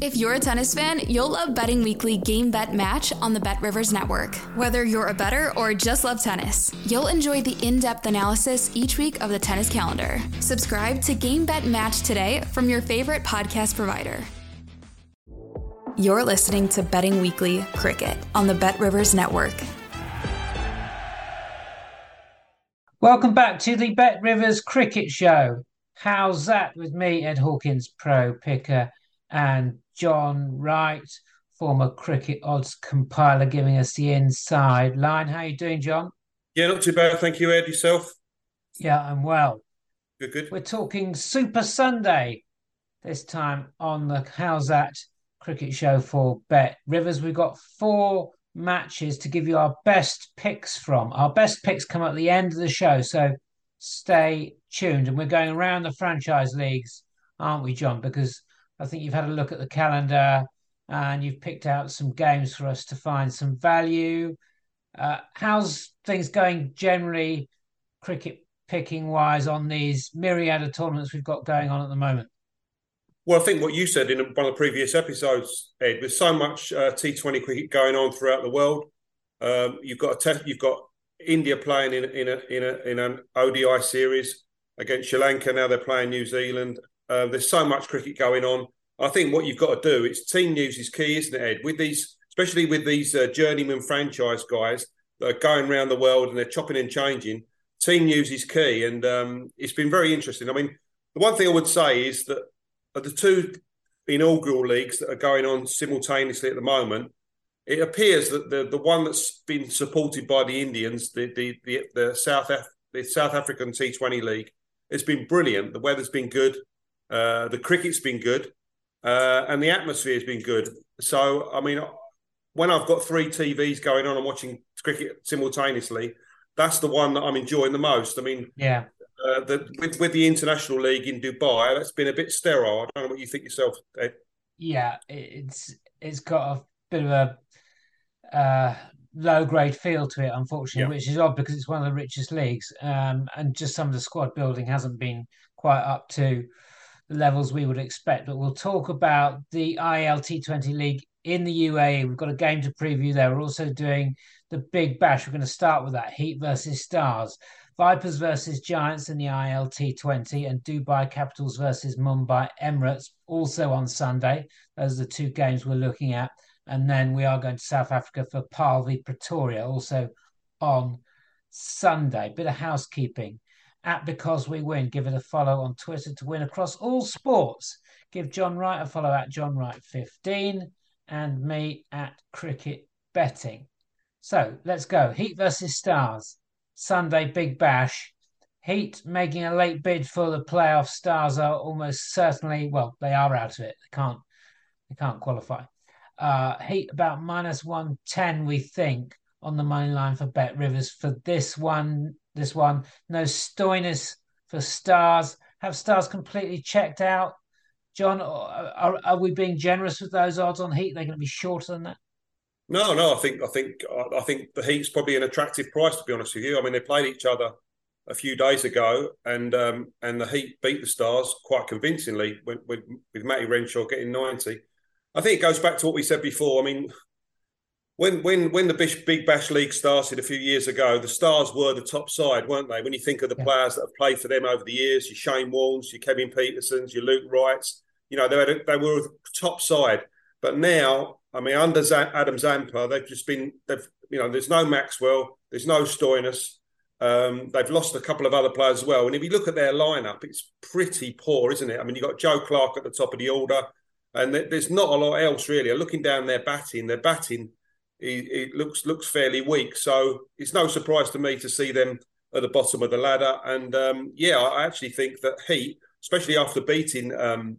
If you're a tennis fan, you'll love Betting Weekly Game Bet Match on the Bet Rivers Network. Whether you're a better or just love tennis, you'll enjoy the in depth analysis each week of the tennis calendar. Subscribe to Game Bet Match today from your favorite podcast provider. You're listening to Betting Weekly Cricket on the Bet Rivers Network. Welcome back to the Bet Rivers Cricket Show. How's that with me, Ed Hawkins, pro picker, and John Wright, former cricket odds compiler, giving us the inside line. How you doing, John? Yeah, not too bad. Thank you, Ed. Yourself? Yeah, I'm well. Good, good. We're talking Super Sunday this time on the How's That cricket show for Bet Rivers. We've got four matches to give you our best picks from. Our best picks come at the end of the show, so stay tuned. And we're going around the franchise leagues, aren't we, John? Because I think you've had a look at the calendar and you've picked out some games for us to find some value. Uh, how's things going generally, cricket picking wise, on these myriad of tournaments we've got going on at the moment? Well, I think what you said in one of the previous episodes, Ed, with so much uh, T20 cricket going on throughout the world, um, you've got you've got India playing in in a, in a in an ODI series against Sri Lanka. Now they're playing New Zealand. Uh, there's so much cricket going on. I think what you've got to do, it's team news is key, isn't it, Ed? With these, especially with these uh, journeyman franchise guys that are going around the world and they're chopping and changing. Team news is key, and um, it's been very interesting. I mean, the one thing I would say is that the two inaugural leagues that are going on simultaneously at the moment, it appears that the the one that's been supported by the Indians, the the the, the South Af- the South African T20 league, has been brilliant. The weather's been good. Uh, the cricket's been good, uh, and the atmosphere has been good. So, I mean, when I've got three TVs going on and watching cricket simultaneously, that's the one that I'm enjoying the most. I mean, yeah, uh, the, with with the international league in Dubai, that's been a bit sterile. I don't know what you think yourself, Ed. Yeah, it's it's got a bit of a uh, low grade feel to it, unfortunately, yeah. which is odd because it's one of the richest leagues, um, and just some of the squad building hasn't been quite up to the levels we would expect. But we'll talk about the ILT 20 League in the UAE. We've got a game to preview there. We're also doing the Big Bash. We're going to start with that Heat versus Stars. Vipers versus Giants in the ILT 20 and Dubai Capitals versus Mumbai Emirates also on Sunday. Those are the two games we're looking at. And then we are going to South Africa for Paarl v Pretoria also on Sunday. Bit of housekeeping at Because We Win. Give it a follow on Twitter to win across all sports. Give John Wright a follow at John Wright 15 and me at Cricket Betting. So let's go. Heat versus Stars. Sunday Big Bash. Heat making a late bid for the playoff. Stars are almost certainly well, they are out of it. They can't they can't qualify. Uh, Heat about minus one ten, we think, on the money line for Bet Rivers for this one this one. No Stoinis for Stars. Have Stars completely checked out? John, are, are we being generous with those odds on Heat? They're going to be shorter than that. No, no. I think I think I think the Heat's probably an attractive price to be honest with you. I mean, they played each other a few days ago, and um, and the Heat beat the Stars quite convincingly with, with, with Matty Renshaw getting ninety. I think it goes back to what we said before. I mean, when when when the Big Bash League started a few years ago, the Stars were the top side, weren't they? When you think of the yeah. players that have played for them over the years, your Shane Warnes, your Kevin Pietersen's, your Luke Wrights, you know, they a, they were a top side. But now, I mean, under Adam Zampa, they've just been they've you know, there's no Maxwell, there's no Stoinis. Um, they've lost a couple of other players as well. And if you look at their lineup, it's pretty poor, isn't it? I mean, you've got Joe Clarke at the top of the order, and there's not a lot else really. Looking down their batting, their batting it, looks looks fairly weak. So it's no surprise to me to see them at the bottom of the ladder. And um, yeah, I actually think that Heat, especially after beating um,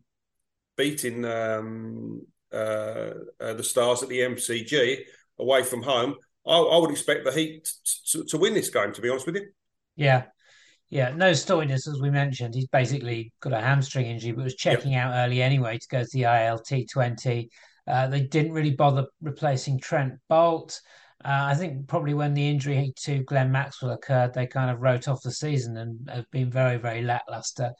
beating um, uh, uh, the Stars at the MCG away from home, I, I would expect the Heat to, to, win this game. To be honest with you. Yeah, yeah. No Stoinis, as we mentioned, he's basically got a hamstring injury, but was checking yep. out early anyway to go to the ILT twenty. Uh, they didn't really bother replacing Trent Boult. Uh, I think probably when the injury to Glenn Maxwell occurred, they kind of wrote off the season and have been very, very lackluster.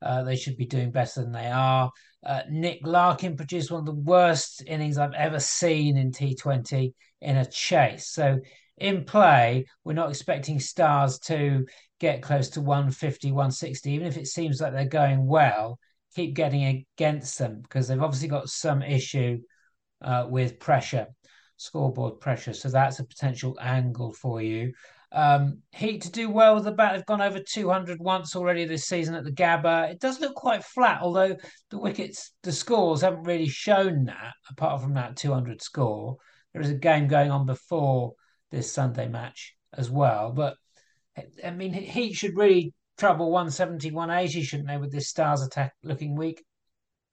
Uh, they should be doing better than they are. Uh, Nick Larkin produced one of the worst innings I've ever seen in T20 in a chase. So in play, we're not expecting Stars to get close to 150, 160, even if it seems like they're going well. Keep getting against them because they've obviously got some issue uh, with pressure, scoreboard pressure. So that's a potential angle for you. Um, Heat to do well with the bat. They've gone over 200 once already this season at the Gabba. It does look quite flat, although the wickets, the scores haven't really shown that, apart from that 200 score. There is a game going on before this Sunday match as well. But I mean, Heat should really trouble 170, 180, shouldn't they, with this Stars attack looking weak?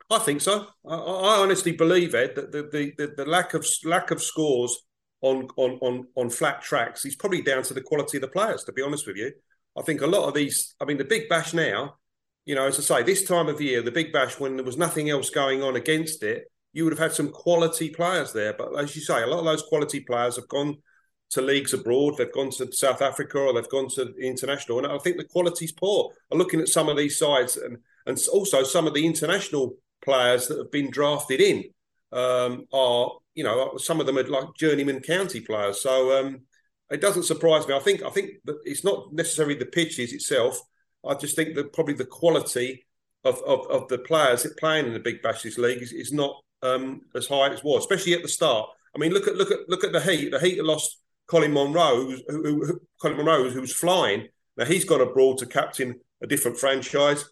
I think so. I, I honestly believe, Ed, that the, the, the, the lack of lack of scores on, on on on flat tracks is probably down to the quality of the players. To be honest with you, I think a lot of these. I mean, the Big Bash now. You know, as I say, this time of year, the Big Bash, when there was nothing else going on against it, you would have had some quality players there. But as you say, a lot of those quality players have gone to leagues abroad. They've gone to South Africa or they've gone to international. And I think the quality's poor. I'm looking at some of these sides and and also some of the international players that have been drafted in um, are you know, some of them are like journeyman county players. So um, it doesn't surprise me. I think I think that it's not necessarily the pitches itself. I just think that probably the quality of, of, of the players playing in the Big Bashes League is, is not um, as high as it was, especially at the start. I mean, look at look at look at the Heat. The Heat lost Colin Munro, who, who, who, Colin Munro, who was flying. Now he's gone abroad to captain a different franchise.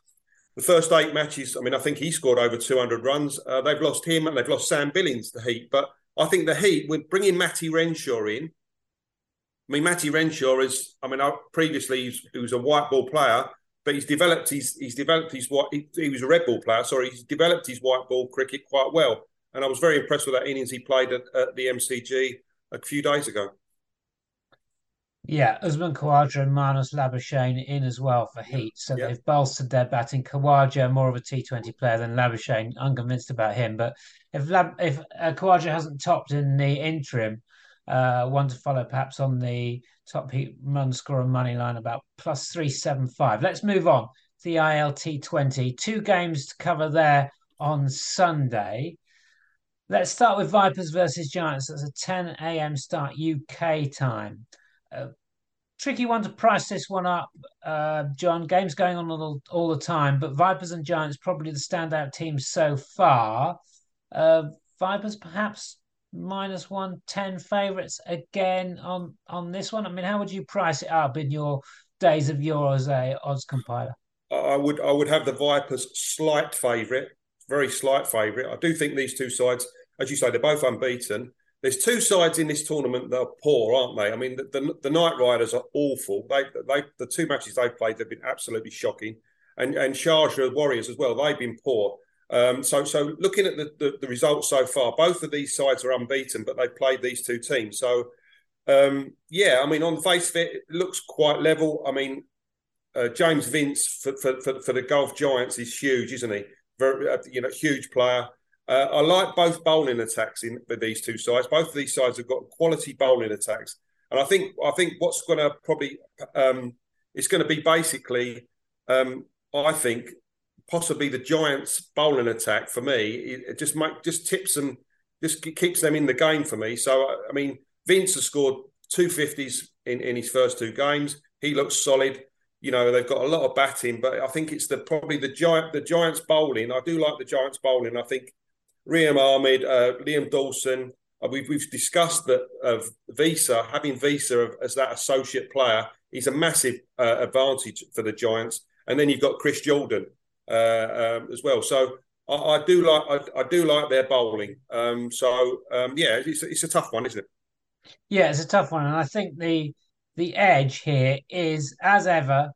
The first eight matches, I mean, I think he scored over 200 runs. Uh, they've lost him and they've lost Sam Billings, the Heat. But I think the Heat, with bringing Matty Renshaw in, I mean, Matty Renshaw is, I mean, I, previously he was a white ball player, but he's developed his, he's developed his white, he, he was a red ball player, sorry, he's developed his white ball cricket quite well. And I was very impressed with that innings he played at, at the MCG a few days ago. Yeah, Usman Khawaja and Marnus Labuschagne in as well for Heat. So yeah. they've bolstered their batting. Khawaja, more of a T20 player than Labuschagne. Unconvinced about him. But if Lab, if uh, Khawaja hasn't topped in the interim, uh, one to follow perhaps on the top Heat run score and money line about plus 375. Let's move on. The ILT 20. Two games to cover there on Sunday. Let's start with Vipers versus Giants. That's a 10 a.m. start UK time. Tricky one to price this one up, uh, John. Games going on all, all, the time, but Vipers and Giants probably the standout teams so far. Uh, Vipers perhaps minus one ten favourites again on on this one. I mean, how would you price it up in your days of yours, a odds compiler? I would I would have the Vipers slight favourite, very slight favourite. I do think these two sides, as you say, they're both unbeaten there's two sides in this tournament that are poor, aren't they? I mean, the, the, the Knight Riders are awful. They, they, the two matches they've played have been absolutely shocking, and and Sharjah Warriors as well. They've been poor. Um, so, so looking at the, the, the, results so far, both of these sides are unbeaten, but they've played these two teams. So, um, yeah, I mean, on the face of it, it looks quite level. I mean, uh, James Vince for, for, for, for, the Gulf Giants is huge, isn't he? Very, uh, you know, huge player. Uh, I like both bowling attacks in with these two sides. Both of these sides have got quality bowling attacks, and I think I think what's going to probably um, it's going to be basically, um, I think possibly the Giants' bowling attack for me. It just make, just tips them, just keeps them in the game for me. So I mean, Vince has scored two fifties in in his first two games. He looks solid. You know they've got a lot of batting, but I think it's the probably the giant the Giants bowling. I do like the Giants bowling. I think Reem Ahmed, uh, Liam Dawson. Uh, we've, we've discussed that of Wiese having Wiese as that associate player, is a massive uh, advantage for the Giants. And then you've got Chris Jordan uh, um, as well. So I, I do like I, I, do like their bowling. Um, so um, yeah, it's, it's a tough one, isn't it? Yeah, it's a tough one, and I think the the edge here is as ever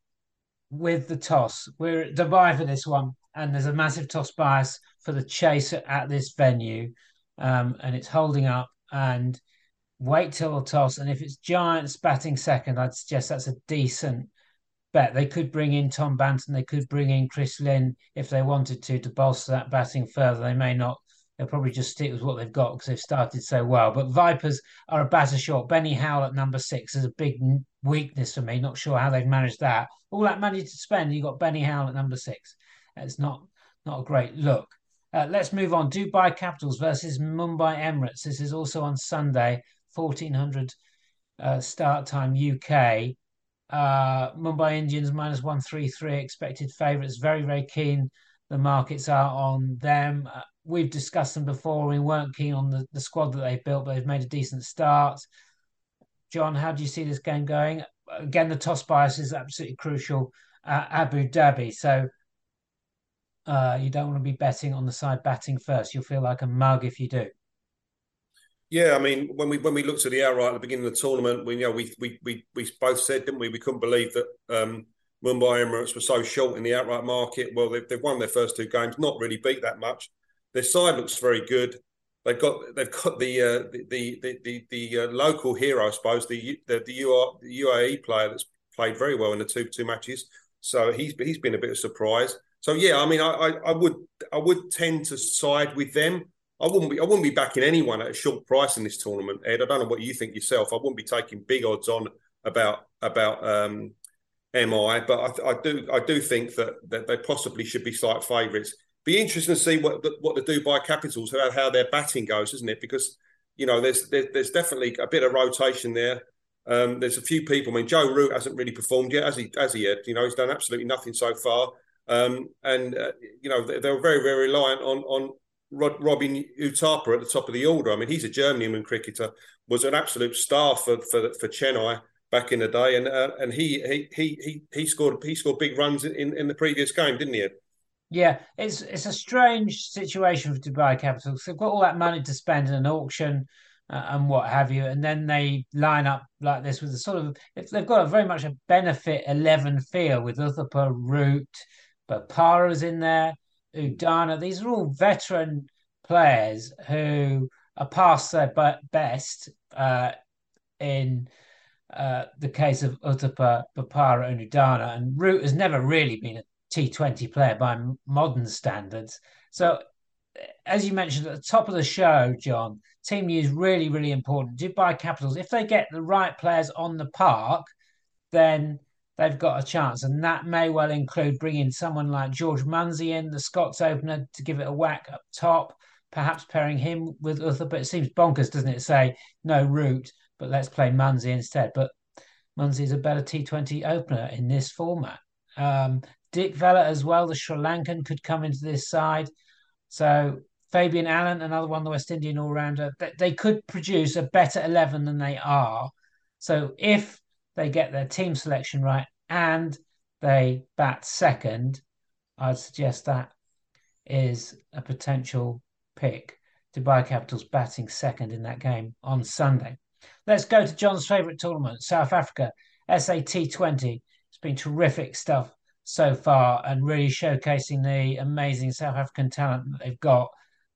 with the toss. We're at Dubai for this one, and there's a massive toss bias for the chase at this venue, um, and it's holding up. And wait till the toss. And if it's Giants batting second, I'd suggest that's a decent bet. They could bring in Tom Banton, they could bring in Chris Lynn if they wanted to to bolster that batting further. They may not. They'll probably just stick with what they've got because they've started so well. But Vipers are a batter short. Benny Howell at number six is a big weakness for me. Not sure how they've managed that. All that money to spend, you got Benny Howell at number six. It's not not a great look. Uh, let's move on. Dubai Capitals versus Mumbai Emirates. This is also on Sunday, 1400 uh, start time UK. Uh, Mumbai Indians minus 133 expected favourites. Very, very keen. The markets are on them. Uh, we've discussed them before. We weren't keen on the, the squad that they've built, but they've made a decent start. John, how do you see this game going? Again, the toss bias is absolutely crucial. Abu Dhabi. So uh, you don't want to be betting on the side batting first. You'll feel like a mug if you do. Yeah, I mean, when we when we looked at the outright at the beginning of the tournament, we you know we we we, we both said, didn't we? We couldn't believe that um, Mumbai Emirates were so short in the outright market. Well, they've, they've won their first two games, not really beat that much. Their side looks very good. They've got they've got the uh, the the the, the uh, local hero, I suppose, the the the, UAE player that's played very well in the two two matches. So he's he's been a bit of surprise. So yeah, I mean, I, I, I would I would tend to side with them. I wouldn't be I wouldn't be backing anyone at a short price in this tournament, Ed. I don't know what you think yourself. I wouldn't be taking big odds on about about um, MI, but I, I, do I do think that that they possibly should be slight favourites. Be interesting to see what the, what the Dubai Capitals how how their batting goes, isn't it? Because you know there's there, there's definitely a bit of rotation there. Um, there's a few people. I mean, Joe Root hasn't really performed yet, as he as he had. You know, he's done absolutely nothing so far. Um, and uh, you know they, they, were very very reliant on on Rod, Robin Uthappa at the top of the order. I mean, he's a journeyman cricketer, was an absolute star for for, for Chennai back in the day, and uh, and he, he he he he scored he scored big runs in, in the previous game, didn't he? Yeah, it's it's a strange situation for Dubai Capitals. They've got all that money to spend in an auction uh, and what have you, and then they line up like this with a sort of they've got a very much a benefit eleven feel with Uthappa, Root, but Para's in there, Udana. These are all veteran players who are past their best uh, in uh, the case of Uthappa, Papara, and Udana. And Root has never really been a T20 player by modern standards. So, as you mentioned at the top of the show, John, team news really, really important. Dubai Capitals, if they get the right players on the park, then they've got a chance. And that may well include bringing someone like George Munsey in, the Scots opener, to give it a whack up top, perhaps pairing him with Uther. But it seems bonkers, doesn't it? Say no Root, but let's play Munsey instead. But Munsey's a better T20 opener in this format. Um, Dickwella as well, the Sri Lankan, could come into this side. So Fabian Allen, another one, the West Indian all rounder, they could produce a better 11 than they are. So if they get their team selection right and they bat second, I'd suggest that is a potential pick. Dubai Capitals batting second in that game on Sunday. Let's go to John's favourite tournament, South Africa, SAT 20. It's been terrific stuff so far and really showcasing the amazing South African talent that they've got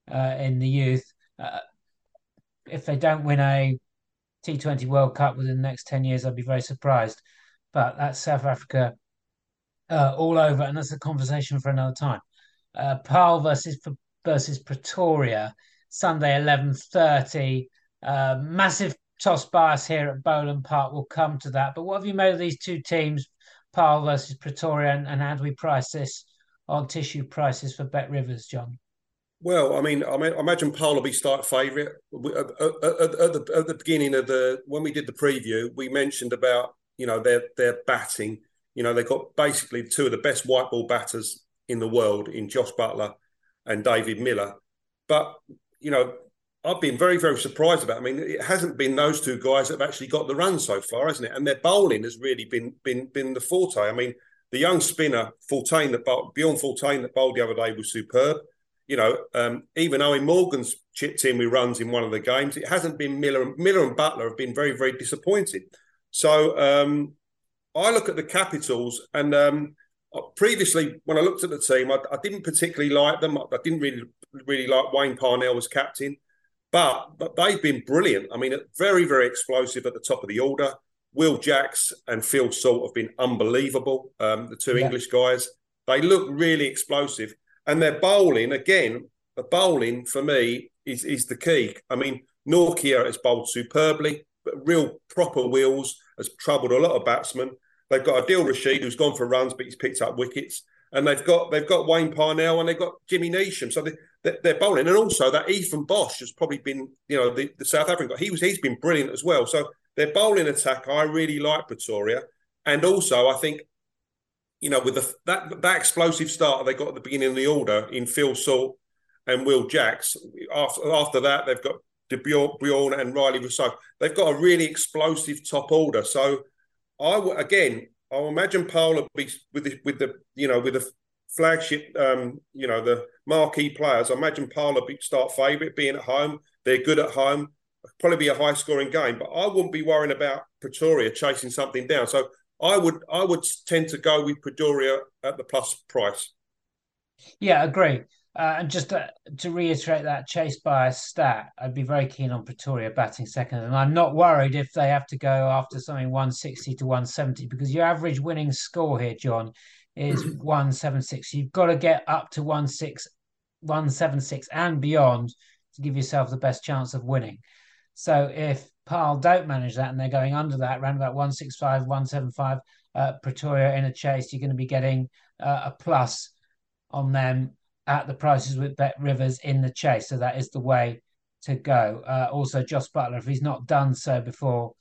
uh, in the youth. Uh, if they don't win a T20 World Cup within the next 10 years, I'd be very surprised. But that's South Africa uh, all over, and that's a conversation for another time. Uh, Paarl versus versus Pretoria, Sunday 11:30. Uh, massive toss bias here at Boland Park. We'll come to that. But what have you made of these two teams, Paarl versus Pretoria, and, and how do we price this on tissue prices for Bet Rivers, John? Well, I mean, I, mean, I imagine Paarl will be start favourite at, at, at, the, at the beginning of the when we did the preview. We mentioned about you know their batting. You know they've got basically two of the best white ball batters in the world in Josh Buttler and David Miller. But you know I've been very very surprised about. It. I mean, it hasn't been those two guys that have actually got the run so far, hasn't it? And their bowling has really been been been the forte. I mean, the young spinner Fortuin that Bjorn Fortuin that bowled the other day was superb you know, um, even Eoin Morgan's chipped in with runs in one of the games. It hasn't been Miller. Miller and Buttler have been very, very disappointing. So um, I look at the Capitals, and um, previously when I looked at the team, I, I, didn't particularly like them. I didn't really, really like Wayne Parnell as captain. But but they've been brilliant. I mean, very very explosive at the top of the order. Will Jacks and Phil Salt have been unbelievable. Um, the two yeah. English guys, they look really explosive, and their bowling again. The bowling for me is is the key. I mean, Nortje has bowled superbly, real proper wheels has troubled a lot of batsmen. They've got Adil Rashid who's gone for runs, but he's picked up wickets and they've got they've got Wayne Parnell and they've got Jimmy Neesham. So they, they're bowling, and also that Eathan Bosch has probably been you know the, the South African guy. He was he's been brilliant as well. So their bowling attack, I really like Pretoria, and also I think you know with the, that that explosive start they got at the beginning of the order in Phil Salt and Will Jacks. After after that they've got De Bruyn and Rilee Rossouw. They've got a really explosive top order. So I again I imagine will be with the, with the you know with the flagship um, you know the marquee players. I imagine will be start favourite being at home. They're good at home. Probably be a high scoring game, but I wouldn't be worrying about Pretoria chasing something down. So I would I would tend to go with Pretoria at the plus price. Yeah, agree. Uh, and just to, to, reiterate that chase by a stat, I'd be very keen on Pretoria batting second. And I'm not worried if they have to go after something 160 to 170 because your average winning score here, John, is 176. You've got to get up to 16, 176 and beyond to give yourself the best chance of winning. So if Paarl don't manage that and they're going under that, around about 165, 175, uh, Pretoria in a chase, you're going to be getting uh, a plus on them at the prices with Bet Rivers in the chase. So that is the way to go. Uh, also, Josh Buttler, if he's not done so before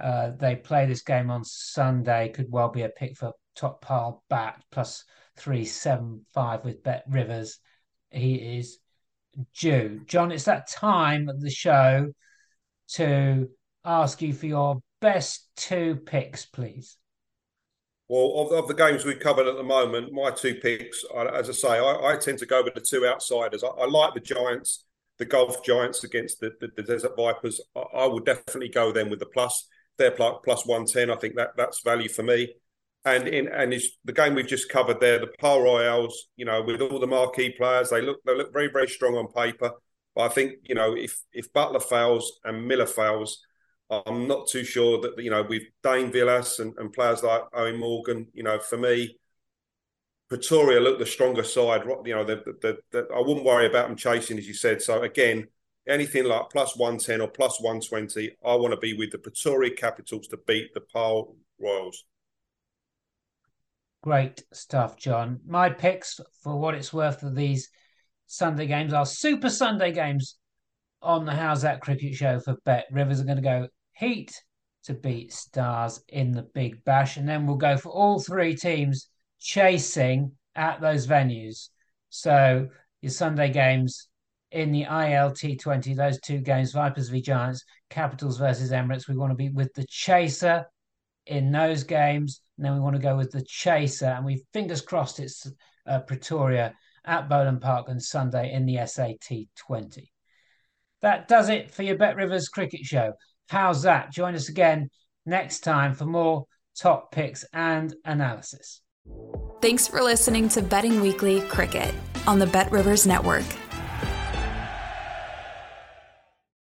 uh, they play this game on Sunday, could well be a pick for top Paarl bat plus 375 with Bet Rivers. He is due. John, it's that time of the show to ask you for your best two picks, please. Well, of, of, the games we've covered at the moment, my two picks, as I say, I, I tend to go with the two outsiders. I, I, like the Giants, the Gulf Giants against the, the, the Desert Vipers. I, would definitely go them with the plus. They're plus, plus 110. I think that that's value for me. And in and the game we've just covered there, the Paarl Royals, you know, with all the marquee players, they look they look very very strong on paper. But I think you know if if Buttler fails and Miller fails, I'm not too sure that you know with Dane Vilas and, and players like Eoin Morgan, you know, for me, Pretoria look the stronger side. You know, the, the, the, I wouldn't worry about them chasing, as you said. So again, anything like plus one ten or plus one twenty, I want to be with the Pretoria Capitals to beat the Paarl Royals. Great stuff, John. My picks for what it's worth of these Sunday games are Super Sunday games on the How's That Cricket Show for Bet. Rivers are going to go Heat to beat Stars in the Big Bash. And then we'll go for all three teams chasing at those venues. So your Sunday games in the ILT20, those two games, Vipers v Giants, Capitals versus Emirates, we want to be with the chaser in those games. And then we want to go with the chaser. And we fingers crossed it's uh, Pretoria at Boland Park on Sunday in the SAT20. That does it for your Bet Rivers Cricket Show. How's that? Join us again next time for more top picks and analysis. Thanks for listening to Betting Weekly Cricket on the Bet Rivers Network.